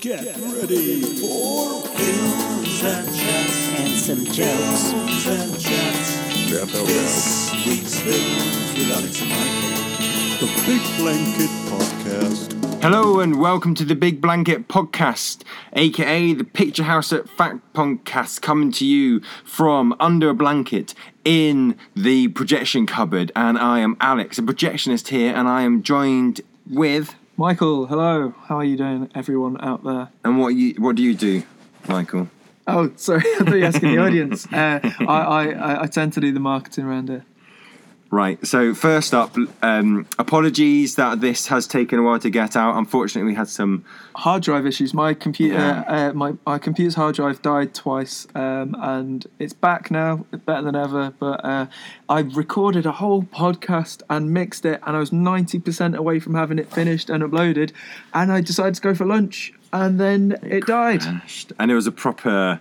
Get ready for films and chats and some jokes. films and chats. This week's films with Alex and Michael. The Big Blanket Podcast. Hello and welcome to the Big Blanket Podcast, aka the Picture House at Fact Podcast, coming to you from under a blanket in the projection cupboard. And I am Alex, a projectionist here, and I am joined with. Michael, hello. How are you doing, everyone out there? And what you what do you do, Michael? Oh, sorry, I thought you were asking the audience. Uh, I, I, I- I tend to do the marketing around here. Right. So first up, um, apologies that this has taken a while to get out. Unfortunately, we had some Hard drive issues. My computer, Yeah. uh, my, my computer's hard drive died twice, um, and it's back now, better than ever. But uh, I recorded a whole podcast and mixed it, and I was ninety percent away from having it finished and uploaded, and I decided to go for lunch, and then it died. and it was a proper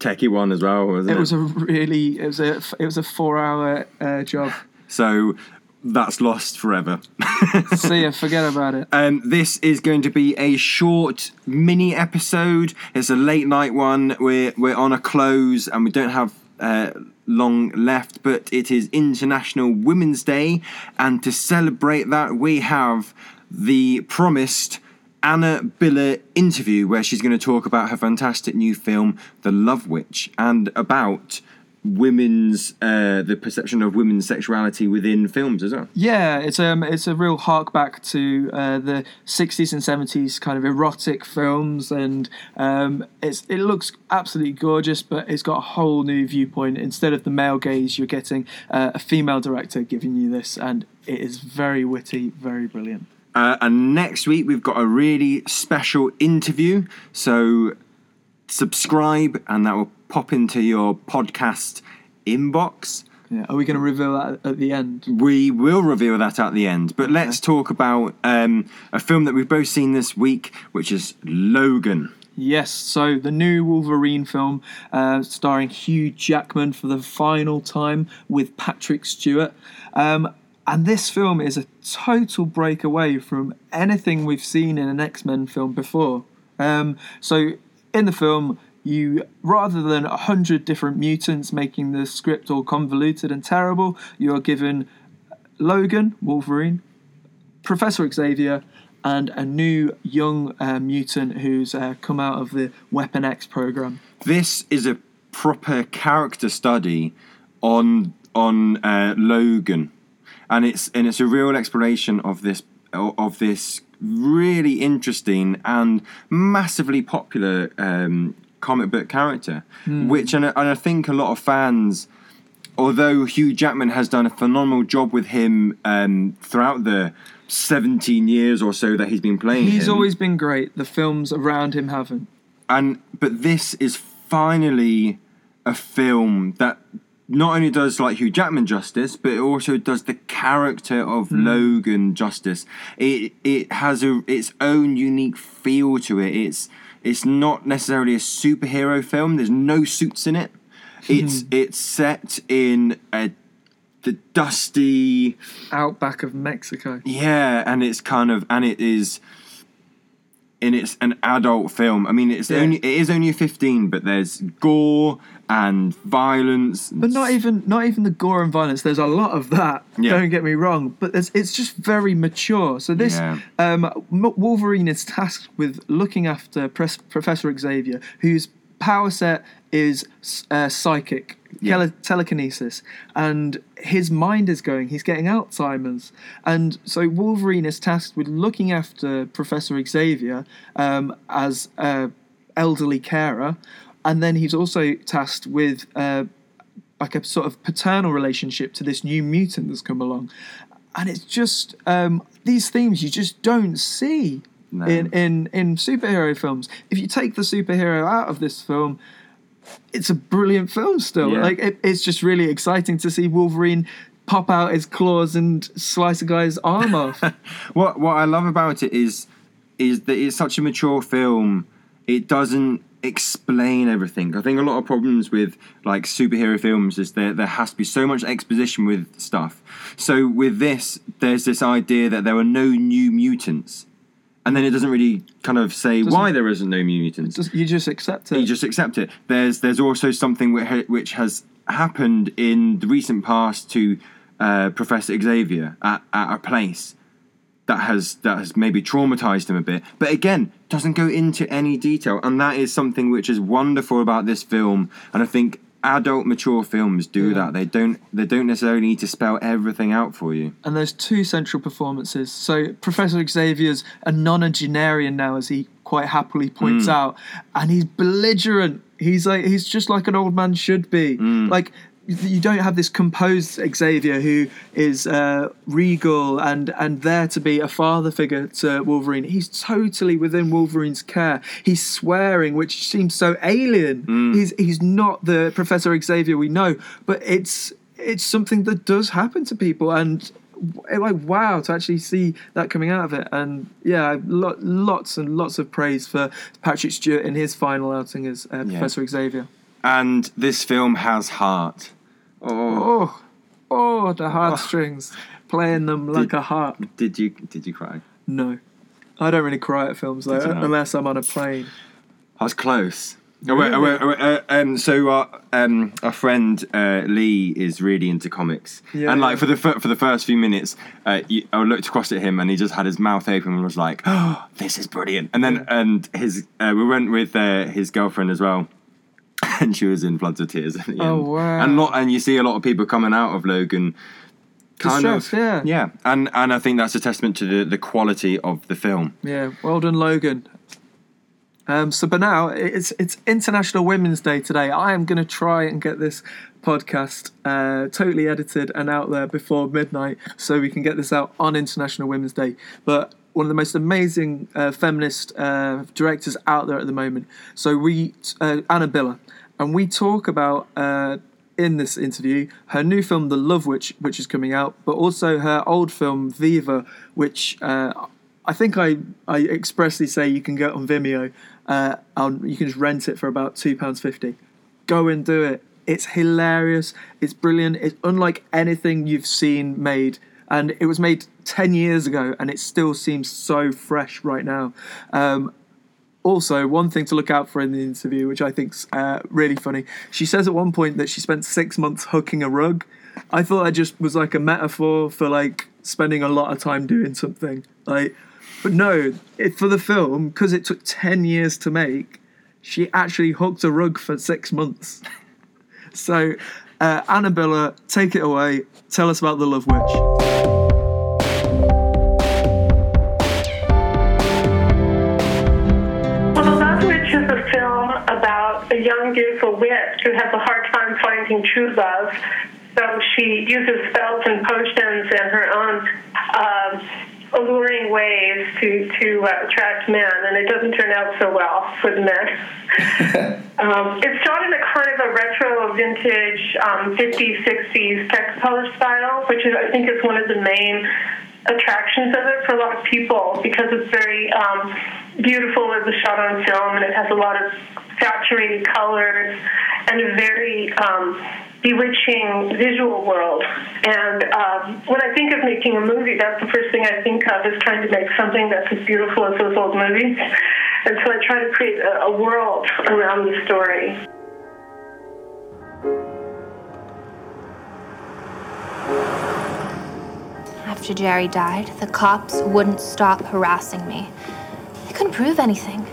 techie one as well, wasn't it? It was a really, it was a, it was a four-hour uh, job. So that's lost forever. See ya, forget about it. Um, this is going to be a short mini episode. It's a late night one. We're we're on a close and we don't have uh, long left, but it is International Women's Day, and to celebrate that, we have the promised. Anna Biller interview where she's going to talk about her fantastic new film, The Love Witch, and about women's uh, the perception of women's sexuality within films as well. Yeah, it's um it's a real hark back to uh, the sixties and seventies kind of erotic films, and um, it's it looks absolutely gorgeous, but it's got a whole new viewpoint. Instead of the male gaze, you're getting uh, a female director giving you this, and it is very witty, very brilliant. Uh, and next week we've got a really special interview. So subscribe, and that will pop into your podcast inbox. Yeah, are we going to reveal that at the end? We will reveal that at the end. But let's talk about um, a film that we've both seen this week, which is Logan. Yes, so the new Wolverine film, uh, starring Hugh Jackman for the final time with Patrick Stewart. Um, and this film is a total break away from anything we've seen in an X Men film before. Um, so, in the film, you rather than a hundred different mutants making the script all convoluted and terrible, you are given Logan, Wolverine, Professor Xavier, and a new young uh, mutant who's uh, come out of the Weapon X program. This is a proper character study on on uh, Logan, and it's and it's a real exploration of this of this really interesting and massively popular um, comic book character, which and I, and I think a lot of fans. Although Hugh Jackman has done a phenomenal job with him um, throughout the 17 years or so that he's been playing He's him, always been great. The films around him haven't. and but this is finally a film that not only does like Hugh Jackman justice, but it also does the character of Logan justice. It it has a its own unique feel to it. It's it's not necessarily a superhero film. There's no suits in it. Hmm. It's it's set in a the dusty Outback of Mexico. yeah, and it's kind of and it is and it's an adult film. I mean it's Yeah. only it is only 15, but there's gore and violence. and But not even not even the gore and violence. There's a lot of that. Yeah. Don't get me wrong. But there's, it's just very mature. So this Yeah. um, Wolverine is tasked with looking after Pres- Professor Xavier, whose power set is uh, psychic. Yeah. tele- telekinesis and his mind is going he's getting alzheimer's and so wolverine is tasked with looking after professor xavier um, as a elderly carer and then he's also tasked with uh, like a sort of paternal relationship to this new mutant that's come along and it's just um, these themes you just don't see No. in, in in superhero films if you take the superhero out of this film it's a brilliant film still Yeah. like it, it's just really exciting to see wolverine pop out his claws and slice a guy's arm off What what I love about it is is that it's such a mature film. It doesn't explain everything. I think a lot of problems with like superhero films is there there has to be so much exposition with stuff. So with this, there's this idea that there are no new mutants. And then it doesn't really kind of say why there isn't no mutants. Just, you just accept it. you just accept it. There's there's also something which, which has happened in the recent past to uh, Professor Xavier at, at a place that has that has maybe traumatized him a bit, but again doesn't go into any detail, and that is something which is wonderful about this film. And I think adult mature films do Yeah. that. They don't they don't necessarily need to spell everything out for you. and there's two central performances. So Professor Xavier's a nonagenarian now, as he quite happily points mm. out, and he's belligerent. He's like he's just like an old man should be. Mm. Like you don't have this composed Xavier who is uh, regal and and there to be a father figure to Wolverine. He's totally within Wolverine's care. He's swearing, which seems so alien. He's he's not the Professor Xavier we know, but it's it's something that does happen to people and like wow to actually see that coming out of it and yeah lo- lots and lots of praise for patrick stewart in his final outing as uh, professor xavier And this film has heart. Oh, oh oh the heartstrings. Playing them like a harp. Did you did you cry? no. I don't really cry at films though you unless i'm on a plane. I was close. Oh, wait, oh, wait, oh, wait, uh, um, so our, um, our friend uh, Lee is really into comics, Yeah, and like yeah. for the fir- for the first few minutes, uh, you, I looked across at him and he just had his mouth open and was like, "Oh, this is brilliant!" And then and his uh, we went with uh, his girlfriend as well, and she was in floods of tears at the end. Oh, wow. And lot and you see a lot of people coming out of Logan. Kind Distressed, of, yeah. yeah, and and I think that's a testament to the, the quality of the film. Yeah, well done, Logan. Um, so, but now it's it's International Women's Day today. I am going to try and get this podcast uh, totally edited and out there before midnight, so we can get this out on International Women's Day. But one of the most amazing uh, feminist uh, directors out there at the moment. So we, uh, Anna Biller, and we talk about. Uh, in this interview, her new film, The Love Witch, which is coming out, but also her old film, Viva, which uh, I think I, I expressly say you can get on Vimeo. Uh, on, you can just rent it for about £2.50. Go and do it. It's hilarious. It's brilliant. It's unlike anything you've seen made. And it was made 10 years ago and it still seems so fresh right now. Um, also, one thing to look out for in the interview, which I think's uh, really funny, she says at one point that she spent six months hooking a rug. I thought that just was like a metaphor for like spending a lot of time doing something. Like, but no, it, for the film, because it took ten years to make, she actually hooked a rug for six months. so, uh, Anna Biller, take it away. Tell us about the Love Witch. Beautiful who has a hard time finding true love. So she uses spells and potions and her own um, alluring ways to, to uh, attract men, and it doesn't turn out so well for the men. um, it's shot in a kind of a retro, vintage um, 50s, 60s Technicolor style, which is, I think is one of the main attractions of it for a lot of people because it's very um, beautiful as a shot on film and it has a lot of saturated colors and a very um, bewitching visual world. And um, when I think of making a movie, that's the first thing I think of is trying to make something that's as beautiful as those old movies. And so I try to create a, a world around the story. After Jerry died, the cops wouldn't stop harassing me. They couldn't prove anything.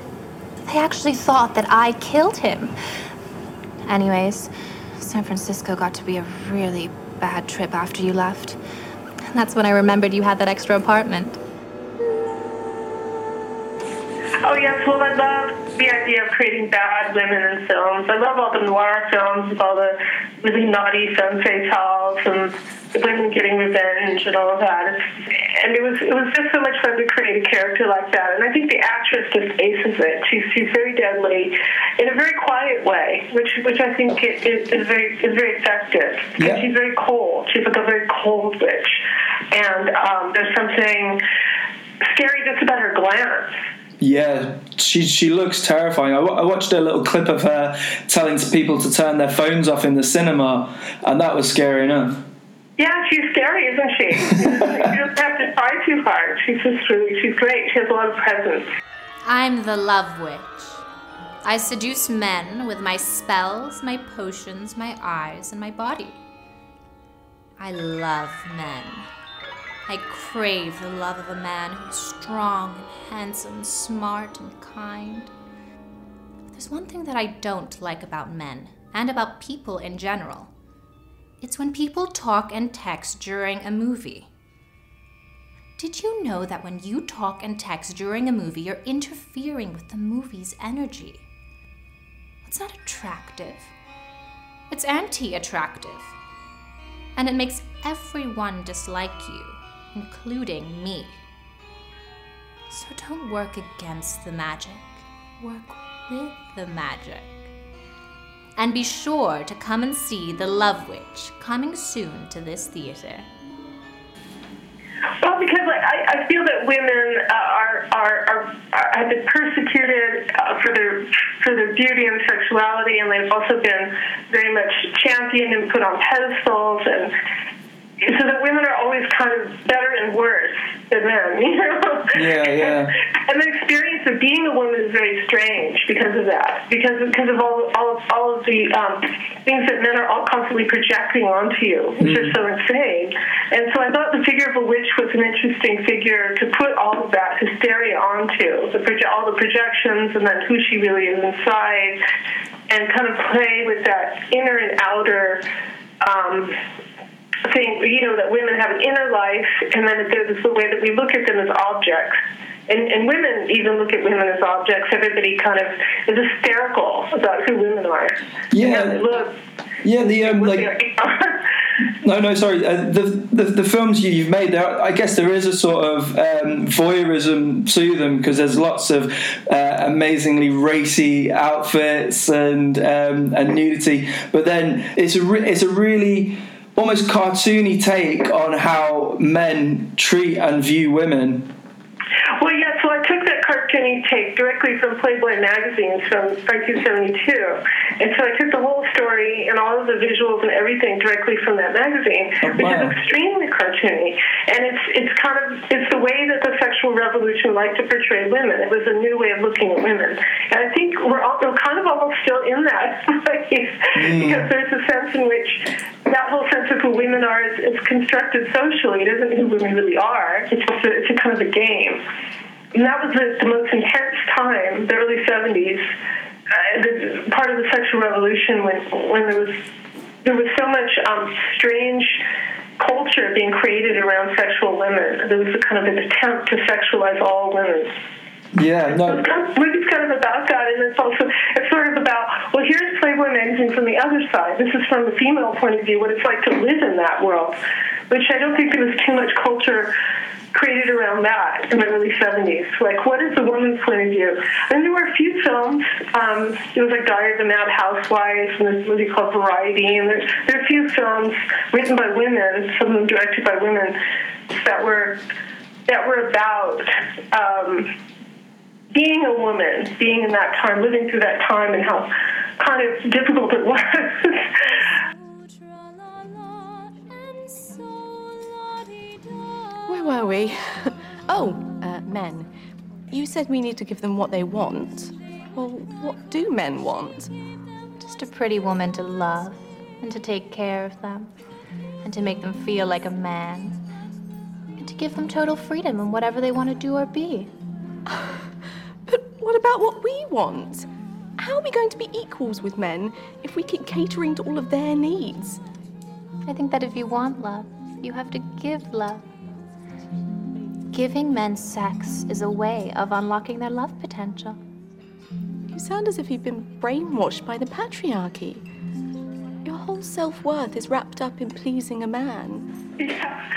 They actually thought that I killed him. Anyways, San Francisco got to be a really bad trip after you left. And that's when I remembered you had that extra apartment. Oh yes, well I love the idea of creating bad women in films. I love all the noir films with all the really naughty femme fatales and the getting revenge and all of that. And it was it was just so much fun to create a character like that. And I think the actress just aces it. She's she's very deadly in a very quiet way, which which I think is, is very is very effective. Yeah. And she's very cold. She's like a very cold witch, and um, there's something scary just about her glance. Yeah, she she looks terrifying. I, wa- I watched a little clip of her telling people to turn their phones off in the cinema, and that was scary enough. Yeah, she's scary, isn't she? you don't have to try too hard. She's just really, she's great. She has a lot of presence. I'm the Love Witch. I seduce men with my spells, my potions, my eyes, and my body. I love men. I crave the love of a man who's strong and handsome, smart and kind. There's one thing that I don't like about men, and about people in general. It's when people talk and text during a movie. Did you know that when you talk and text during a movie, you're interfering with the movie's energy? It's not attractive. It's anti attractive. And it makes everyone dislike you, including me. So don't work against the magic, work with the magic. And be sure to come and see The Love Witch coming soon to this theater. Well, because I, I feel that women uh, are, are, are, are have been persecuted uh, for their for their beauty and sexuality, and they've also been very much championed and put on pedestals, and so that women are always kind of better and worse than men, you know? Yeah, yeah. and the experience of being a woman is very strange because of that, because because of all all of, all of the um, things that men are all constantly projecting onto you, which are so insane. And so I thought the figure of a witch was an interesting figure to put all of that hysteria onto, the proje- all the projections, and then who she really is inside, and kind of play with that inner and outer. Um, thing, you know, that women have an inner life, and then there's the way that we look at them as objects. And, and women even look at women as objects. Everybody kind of is hysterical about who women are. Yeah. Look, Yeah, the um, like no, no, sorry. Uh, the, the the films you, you've made, there, I guess there is a sort of um, voyeurism to them because there's lots of uh, amazingly racy outfits and um, and nudity, but then it's a re- it's a really almost cartoony take on how men treat and view women. Well, yeah, so I took cartoony take directly from Playboy magazines from 1972. And so I took the whole story and all of the visuals and everything directly from that magazine, Oh, which wow. is extremely cartoony. And it's it's kind of it's the way that the sexual revolution liked to portray women. It was a new way of looking at women. And I think we're, all, we're kind of almost still in that place mm. because there's a sense in which that whole sense of who women are is, is constructed socially. It isn't who women really are. It's just a, it's a kind of a game. And that was the, the most intense time, the early 70s, uh, the, part of the sexual revolution when, when there was there was so much um, strange culture being created around sexual women. There was a kind of an attempt to sexualize all women. Yeah, So no, it's kind of, movie's kind of about that, and it's also it's sort of about well, here's Playboy magazine from the other side. This is from the female point of view, what it's like to live in that world, which I don't think there was too much culture created around that in the early 70s. Like, what is the woman's point of view? And there were a few films. Um, there was like Diary of the Mad Housewives, and this movie called Variety, and there, there are a few films written by women, some of them directed by women, that were that were about. Um, being a woman, being in that time, living through that time, and how kind of difficult it was. Oh, uh, men. You said we need to give them what they want. Well, what do men want? Just a pretty woman to love and to take care of them and to make them feel like a man and to give them total freedom in whatever they want to do or be. But what about what we want? How are we going to be equals with men if we keep catering to all of their needs? I think that if you want love, you have to give love. Giving men sex is a way of unlocking their love potential. You sound as if you've been brainwashed by the patriarchy. Your whole self worth is wrapped up in pleasing a man. yeah,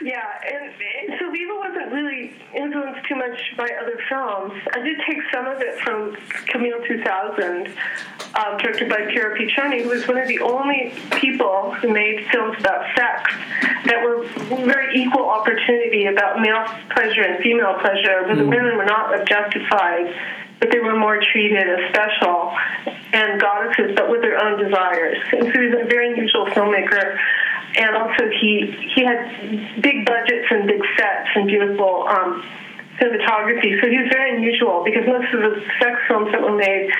yeah, and, and so Viva wasn't really influenced too much by other films. I did take some of it from Camille 2000, um, directed by Piero Piccioni, who was one of the only people who made films about sex that were very equal opportunity about male pleasure and female pleasure, where the women were not objectified, but they were more treated as special and goddesses, but with their own desires. And so he was a very unusual filmmaker. And also he he had big budgets and big sets and beautiful um, cinematography. So he was very unusual because most of the sex films that were made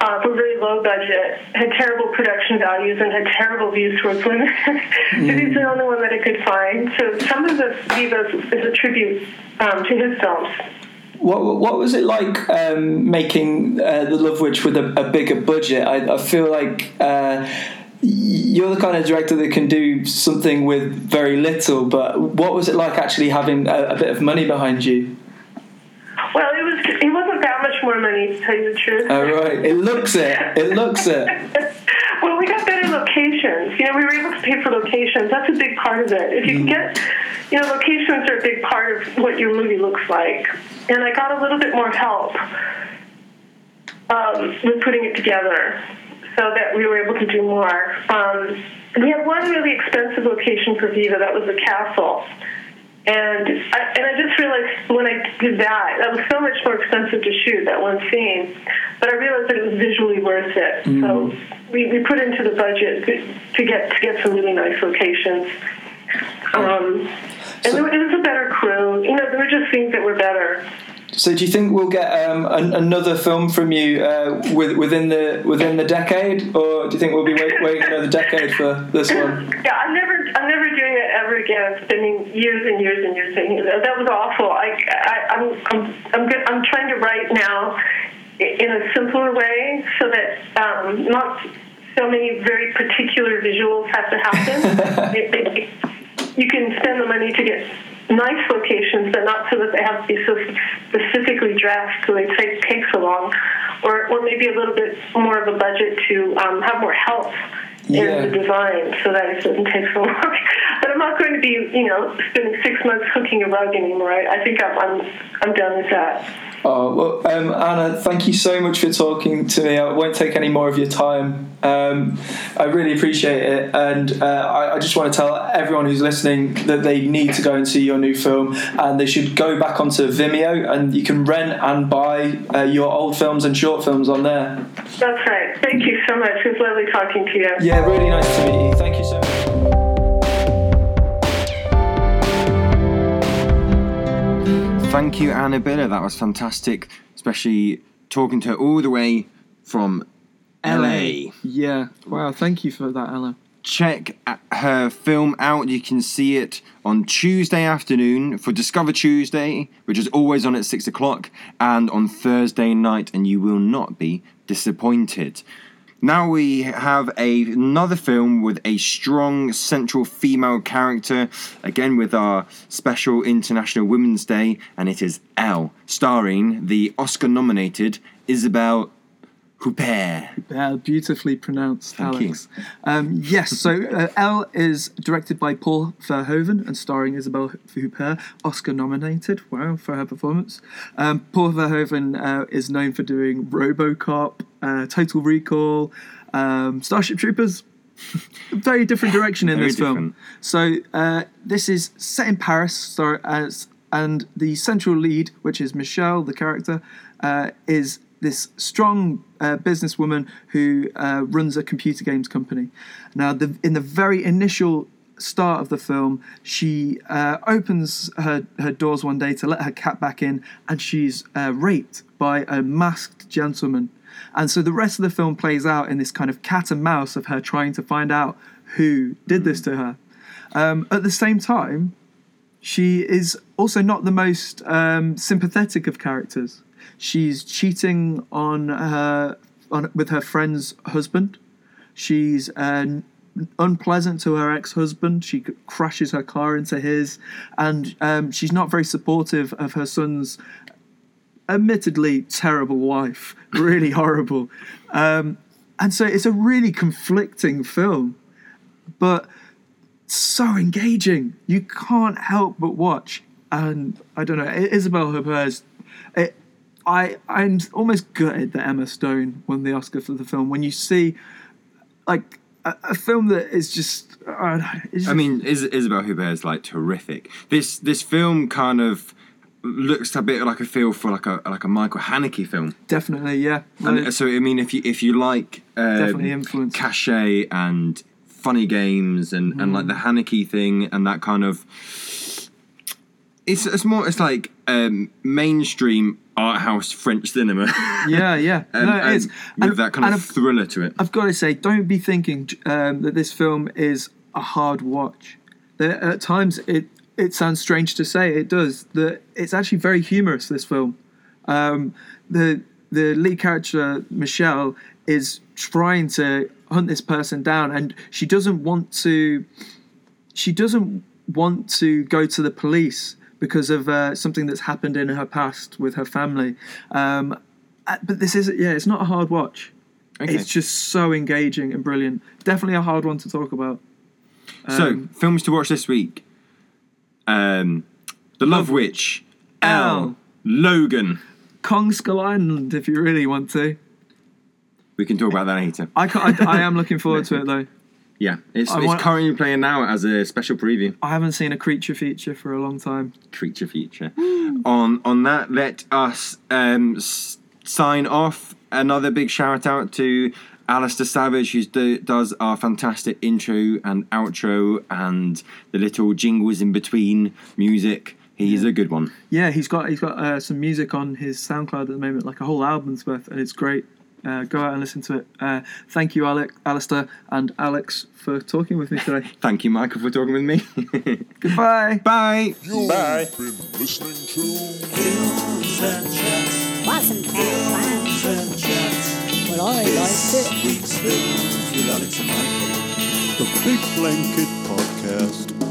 uh, were very low budget, had terrible production values, and had terrible views towards women. so he's the only one that I could find. So some of the Vivas is a tribute um, to his films. What, what was it like um, making uh, the Love Witch with a, a bigger budget? I, I feel like uh, you're the kind of director that can do something with very little. But what was it like actually having a, a bit of money behind you? Well, it was. It wasn't that much more money, to tell you the truth. All right, it looks it. It looks it. well, we got better locations. You know, we were able to pay for locations. That's a big part of it. If you can get, you know, locations are a big part of what your movie looks like. And I got a little bit more help um, with putting it together, so that we were able to do more. Um, we had one really expensive location for Viva. That was the castle. And I, and I just realized when I did that, that was so much more expensive to shoot that one scene. But I realized that it was visually worth it. Mm. So we, we put into the budget to get to get some really nice locations. Um, and there, it was a better crew. You know, there were just things that were better. So, do you think we'll get um, an, another film from you uh, with, within the within the decade, or do you think we'll be wait, waiting another decade for this one? Yeah, I'm never, I'm never doing it ever again. Spending years and years and years thinking that that was awful. I, I, I'm, I'm, I'm, good, I'm trying to write now in a simpler way, so that um, not so many very particular visuals have to happen. it, it, you can spend the money to get nice locations, but not so that they have to be so specifically dressed so they take take so long, or or maybe a little bit more of a budget to um, have more help Yeah. in the design so that it doesn't take so long. but I'm not going to be you know spending six months hooking a rug anymore. I, I think I'm, I'm I'm done with that. Oh well, um, Anna, thank you so much for talking to me. I won't take any more of your time. Um, I really appreciate it, and uh, I, I just want to tell everyone who's listening that they need to go and see your new film, and they should go back onto Vimeo, and you can rent and buy uh, your old films and short films on there. That's right. Thank you so much. It was lovely talking to you. Yeah, really nice to meet you. Thank you so much. Thank you, Anna Biller. That was fantastic, especially talking to her all the way from LA. Yeah. Wow. Thank you for that, Ella. Check her film out. You can see it on Tuesday afternoon for Discover Tuesday, which is always on at six o'clock, and on Thursday night, and you will not be disappointed. Now we have a, another film with a strong central female character, again with our special International Women's Day, and it is Elle, starring the Oscar nominated Isabelle Huppert. Yeah, beautifully pronounced, Thank Alex. Um, yes, so uh, Elle is directed by Paul Verhoeven and starring Isabelle Huppert, Oscar nominated. Wow, for her performance. Um, Paul Verhoeven uh, is known for doing RoboCop, uh, Total Recall, um, Starship Troopers. Very different direction in Very this film. So uh, this is set in Paris, star- as and the central lead, which is Michelle, the character, uh, is this strong uh, businesswoman who uh, runs a computer games company. Now, the, in the very initial start of the film, she uh, opens her, her doors one day to let her cat back in, and she's uh, raped by a masked gentleman. And so the rest of the film plays out in this kind of cat and mouse of her trying to find out who did this to her. Um, at the same time, she is also not the most um, sympathetic of characters. She's cheating on her on, with her friend's husband. She's uh, unpleasant to her ex-husband. She crashes her car into his, and um, she's not very supportive of her son's admittedly terrible wife. Really horrible. Um, and so it's a really conflicting film, but so engaging. You can't help but watch. And I don't know, Isabelle Huppert, it, I I'm almost gutted that Emma Stone won the Oscar for the film. When you see like a, a film that is just, I, know, just I mean, Is- Isabelle Huppert is like terrific. This this film kind of looks a bit like a feel for like a like a Michael Haneke film. definitely yeah. And so I mean, if you if you like Definitely um, influenced. Caché and funny games and, and like the Haneke thing and that kind of. It's it's more it's like um, mainstream art house French cinema. Yeah, yeah. and, no, it and is. with And- that kind of I've- thriller to it. I've got to say, don't be thinking um, that this film is a hard watch. There, at times, it it sounds strange to say, it does. That it's actually very humorous. This film, um, the the lead character Michelle is trying to hunt this person down, and she doesn't want to. She doesn't want to go to the police because of uh, something that's happened in her past with her family. Um, uh, but this is yeah, it's not a hard watch. Okay. It's just so engaging and brilliant. Definitely a hard one to talk about. so um, films to watch this week. Um, The Love Witch, Elle. Elle, Logan. Kong Skull Island, if you really want to. We can talk about that later. I, I, I am looking forward to it though. Yeah, it's, I it's want- currently playing now as a special preview. I haven't seen a creature feature for a long time. creature feature. on on that, let us um, s- sign off. Another big shout out to Alistair Savage, who do, does our fantastic intro and outro and the little jingles in between music. He's a good one. Yeah, he's got he's got uh, some music on his SoundCloud at the moment, like a whole album's worth, and it's great. Uh, go out and listen to it. Uh, thank you, Alec, Alistair, and Alex for talking with me today. Thank you, Michael, for talking with me. Goodbye. Bye. Bye. Been listening to Wasn't that fun? Well, I liked it. Week's Films with Alex and Michael. The Big Blanket Podcast.